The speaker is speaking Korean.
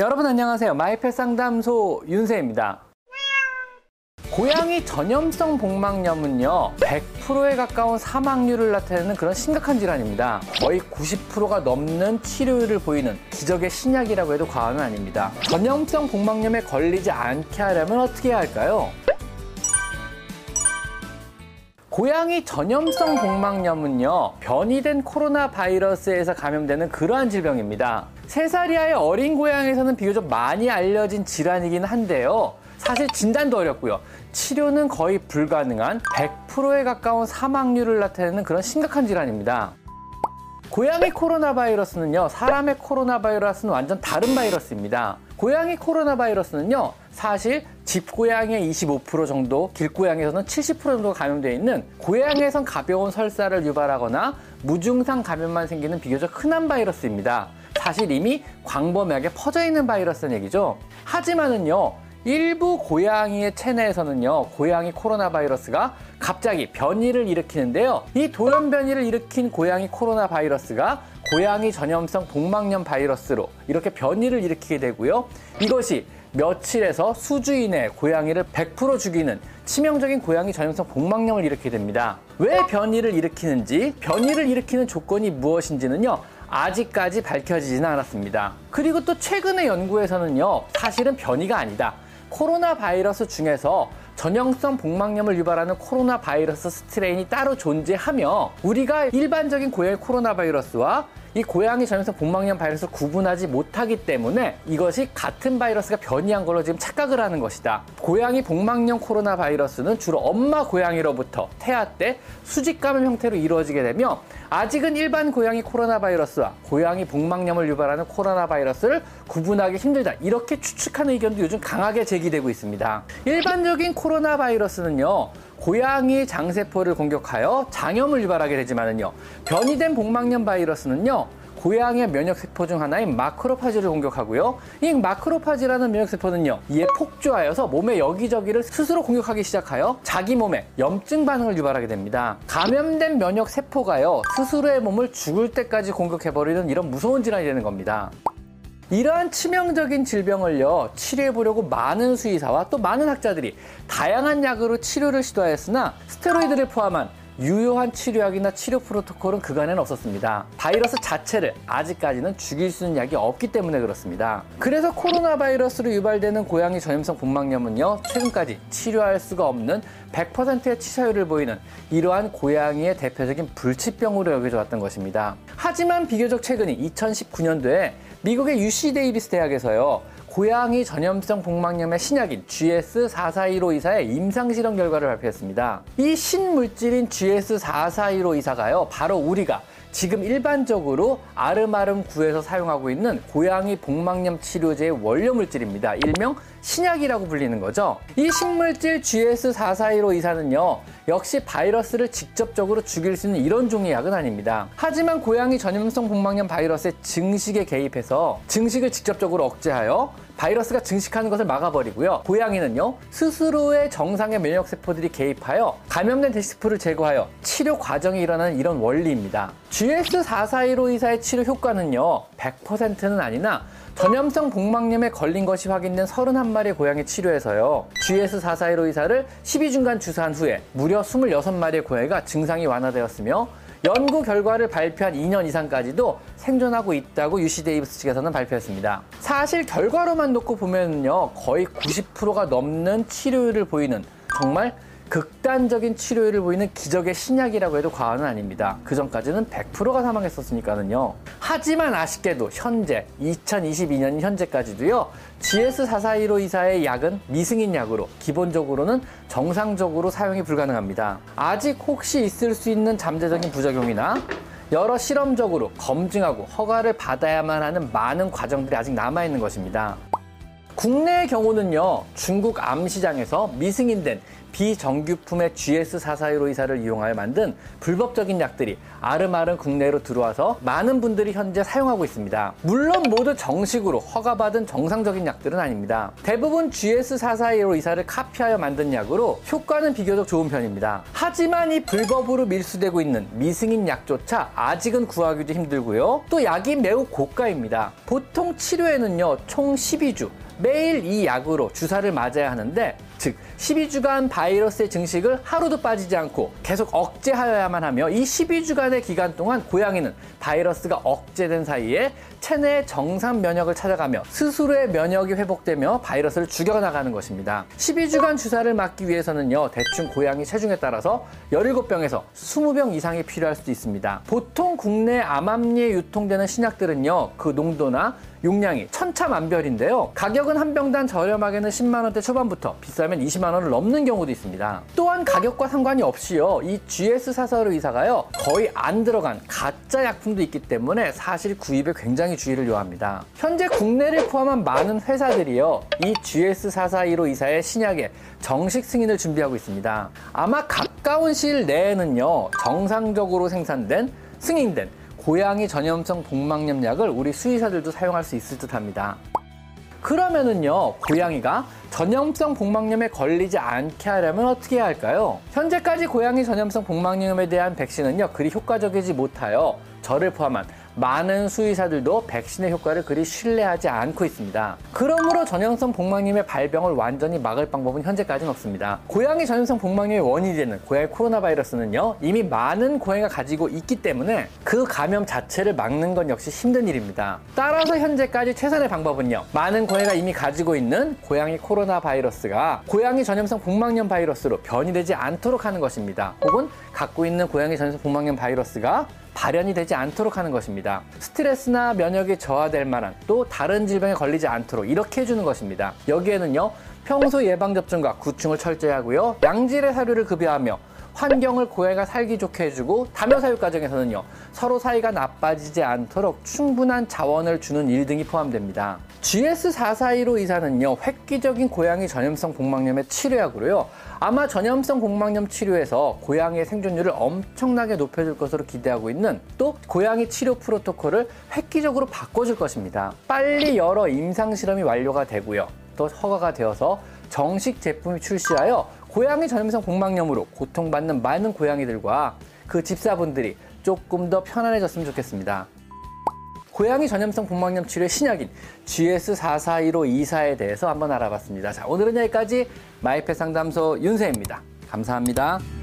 여러분 안녕하세요. 마이펫 상담소 윤세입니다. 고양이 전염성 복막염은요 100%에 가까운 사망률을 나타내는 그런 심각한 질환입니다 거의 90%가 넘는 치료율을 보이는 기적의 신약이라고 해도 과언은 아닙니다 전염성 복막염에 걸리지 않게 하려면 어떻게 해야 할까요? 고양이 전염성 복막염은요 변이된 코로나 바이러스에서 감염되는 그러한 질병입니다 세살 이하의 어린 고양이에서는 비교적 많이 알려진 질환이긴 한데요 사실 진단도 어렵고요. 치료는 거의 불가능한 100%에 가까운 사망률을 나타내는 그런 심각한 질환입니다. 고양이 코로나 바이러스는요, 사람의 코로나 바이러스는 완전 다른 바이러스입니다. 고양이 코로나 바이러스는요, 사실 집고양이의 25% 정도, 길고양이에서는 70% 정도 감염되어 있는 고양이에선 가벼운 설사를 유발하거나 무증상 감염만 생기는 비교적 흔한 바이러스입니다. 사실 이미 광범위하게 퍼져 있는 바이러스는 얘기죠. 하지만은요, 일부 고양이의 체내에서는요, 고양이 코로나 바이러스가 갑자기 변이를 일으키는데요. 이 돌연 변이를 일으킨 고양이 코로나 바이러스가 고양이 전염성 복막염 바이러스로 이렇게 변이를 일으키게 되고요. 이것이 며칠에서 수주 이내 고양이를 100% 죽이는 치명적인 고양이 전염성 복막염을 일으키게 됩니다. 왜 변이를 일으키는지, 변이를 일으키는 조건이 무엇인지는요. 아직까지 밝혀지지는 않았습니다. 그리고 또 최근의 연구에서는요, 사실은 변이가 아니다. 코로나 바이러스 중에서 전형성 복막염을 유발하는 코로나 바이러스 스트레인이 따로 존재하며 우리가 일반적인 고양이 코로나 바이러스와 이 고양이 전염성 복막염 바이러스를 구분하지 못하기 때문에 이것이 같은 바이러스가 변이한 걸로 지금 착각을 하는 것이다. 고양이 복막염 코로나 바이러스는 주로 엄마 고양이로부터 태아 때 수직 감염 형태로 이루어지게 되며 아직은 일반 고양이 코로나 바이러스와 고양이 복막염을 유발하는 코로나 바이러스를 구분하기 힘들다. 이렇게 추측하는 의견도 요즘 강하게 제기되고 있습니다. 일반적인 코로나 바이러스는요. 고양이 장세포를 공격하여 장염을 유발하게 되지만은요. 변이된 복막염 바이러스는요. 고양이의 면역 세포 중 하나인 마크로파지를 공격하고요. 이 마크로파지라는 면역 세포는요. 이에 폭주하여서 몸의 여기저기를 스스로 공격하기 시작하여 자기 몸에 염증 반응을 유발하게 됩니다. 감염된 면역 세포가요. 스스로의 몸을 죽을 때까지 공격해버리는 이런 무서운 질환이 되는 겁니다. 이러한 치명적인 질병을요 치료해 보려고 많은 수의사와 또 많은 학자들이 다양한 약으로 치료를 시도하였으나 스테로이드를 포함한 유효한 치료약이나 치료 프로토콜은 그간에는 없었습니다. 바이러스 자체를 아직까지는 죽일 수 있는 약이 없기 때문에 그렇습니다. 그래서 코로나 바이러스로 유발되는 고양이 전염성 복막염은요, 최근까지 치료할 수가 없는 100%의 치사율을 보이는 이러한 고양이의 대표적인 불치병으로 여겨져 왔던 것입니다. 하지만 비교적 최근인 2019년도에 미국의 UC 데이비스 대학에서요. 고양이 전염성 복막염의 신약인 GS441524의 임상 실험 결과를 발표했습니다. 이 신물질인 GS441524가요. 바로 우리가 지금 일반적으로 아름아름 구에서 사용하고 있는 고양이 복막염 치료제의 원료 물질입니다. 일명 신약이라고 불리는 거죠. 이 신물질 GS441524는요, 역시 바이러스를 직접적으로 죽일 수 있는 이런 종의 약은 아닙니다. 하지만 고양이 전염성 복막염 바이러스의 증식에 개입해서 증식을 직접적으로 억제하여 바이러스가 증식하는 것을 막아버리고요. 고양이는요, 스스로의 정상의 면역세포들이 개입하여 감염된 대식구를 제거하여 치료 과정이 일어나는 이런 원리입니다. GS441524의 치료 효과는요, 100%는 아니나 전염성 복막염에 걸린 것이 확인된 31마리의 고양이 치료에서요. GS441524를 12주간 주사한 후에 무려 26마리의 고양이가 증상이 완화되었으며 연구 결과를 발표한 2년 이상까지도 생존하고 있다고 UC 데이비스 측에서는 발표했습니다. 사실 결과로만 놓고 보면요. 거의 90%가 넘는 치료율을 보이는 정말 극단적인 치료율을 보이는 기적의 신약이라고 해도 과언은 아닙니다. 그 전까지는 100%가 사망했었으니까는요. 하지만 아쉽게도 현재 2022년 현재까지도요. GS44152사의 약은 미승인 약으로 기본적으로는 정상적으로 사용이 불가능합니다. 아직 혹시 있을 수 있는 잠재적인 부작용이나 여러 실험적으로 검증하고 허가를 받아야만 하는 많은 과정들이 아직 남아있는 것입니다. 국내의 경우는요, 중국 암시장에서 미승인된 비정규품의 GS441호 이사를 이용하여 만든 불법적인 약들이 아름아름 국내로 들어와서 많은 분들이 현재 사용하고 있습니다. 물론 모두 정식으로 허가받은 정상적인 약들은 아닙니다. 대부분 GS441호 이사를 카피하여 만든 약으로 효과는 비교적 좋은 편입니다. 하지만 이 불법으로 밀수되고 있는 미승인 약조차 아직은 구하기도 힘들고요. 또 약이 매우 고가입니다. 보통 치료에는요, 총 12주, 매일 이 약으로 주사를 맞아야 하는데 즉 12주간 바이러스의 증식을 하루도 빠지지 않고 계속 억제하여야만 하며 이 12주간의 기간 동안 고양이는 바이러스가 억제된 사이에 체내의 정상 면역을 찾아가며 스스로의 면역이 회복되며 바이러스를 죽여나가는 것입니다. 12주간 주사를 맞기 위해서는요, 대충 고양이 체중에 따라서 17병에서 20병 이상이 필요할 수도 있습니다. 보통 국내 암암리에 유통되는 신약들은요, 그 농도나 용량이 천차만별인데요. 가격은 한 병당 저렴하게는 10만 원대 초반부터 비싸면 20만 원을 넘는 경우도 있습니다. 또한 가격과 상관이 없이요. 이 GS 사서르 의사가요. 거의 안 들어간 가짜 약품도 있기 때문에 사실 구입에 굉장히 주의를 요합니다. 현재 국내를 포함한 많은 회사들이요. 이 GS 441호 이사의 신약에 정식 승인을 준비하고 있습니다. 아마 가까운 시일 내에는요. 정상적으로 생산된 승인된 고양이 전염성 복막염 약을 우리 수의사들도 사용할 수 있을 듯 합니다. 그러면은요, 고양이가 전염성 복막염에 걸리지 않게 하려면 어떻게 해야 할까요? 현재까지 고양이 전염성 복막염에 대한 백신은요, 그리 효과적이지 못하여 저를 포함한 많은 수의사들도 백신의 효과를 그리 신뢰하지 않고 있습니다. 그러므로 전염성 복막염의 발병을 완전히 막을 방법은 현재까지는 없습니다. 고양이 전염성 복막염의 원인이 되는 고양이 코로나 바이러스는요, 이미 많은 고양이가 가지고 있기 때문에 그 감염 자체를 막는 건 역시 힘든 일입니다. 따라서 현재까지 최선의 방법은요, 많은 고양이가 이미 가지고 있는 고양이 코로나 바이러스가 고양이 전염성 복막염 바이러스로 변이되지 않도록 하는 것입니다. 혹은 갖고 있는 고양이 전염성 복막염 바이러스가 발현이 되지 않도록 하는 것입니다. 스트레스나 면역이 저하될 만한 또 다른 질병에 걸리지 않도록 이렇게 해주는 것입니다. 여기에는요, 평소 예방접종과 구충을 철저히 하고요, 양질의 사료를 급여하며 환경을 고양이가 살기 좋게 해주고 다묘 사육 과정에서는요 서로 사이가 나빠지지 않도록 충분한 자원을 주는 일 등이 포함됩니다. GS441호 이사는요 획기적인 고양이 전염성 복막염의 치료약으로요 아마 전염성 복막염 치료에서 고양이의 생존율을 엄청나게 높여줄 것으로 기대하고 있는 또 고양이 치료 프로토콜을 획기적으로 바꿔줄 것입니다. 빨리 여러 임상 실험이 완료가 되고요 또 허가가 되어서 정식 제품이 출시하여 고양이 전염성 복막염으로 고통받는 많은 고양이들과 그 집사분들이 조금 더 편안해졌으면 좋겠습니다. 고양이 전염성 복막염 치료의 신약인 GS4415 이사에 대해서 한번 알아봤습니다. 자, 오늘은 여기까지 마이펫 상담소 윤세입니다. 감사합니다.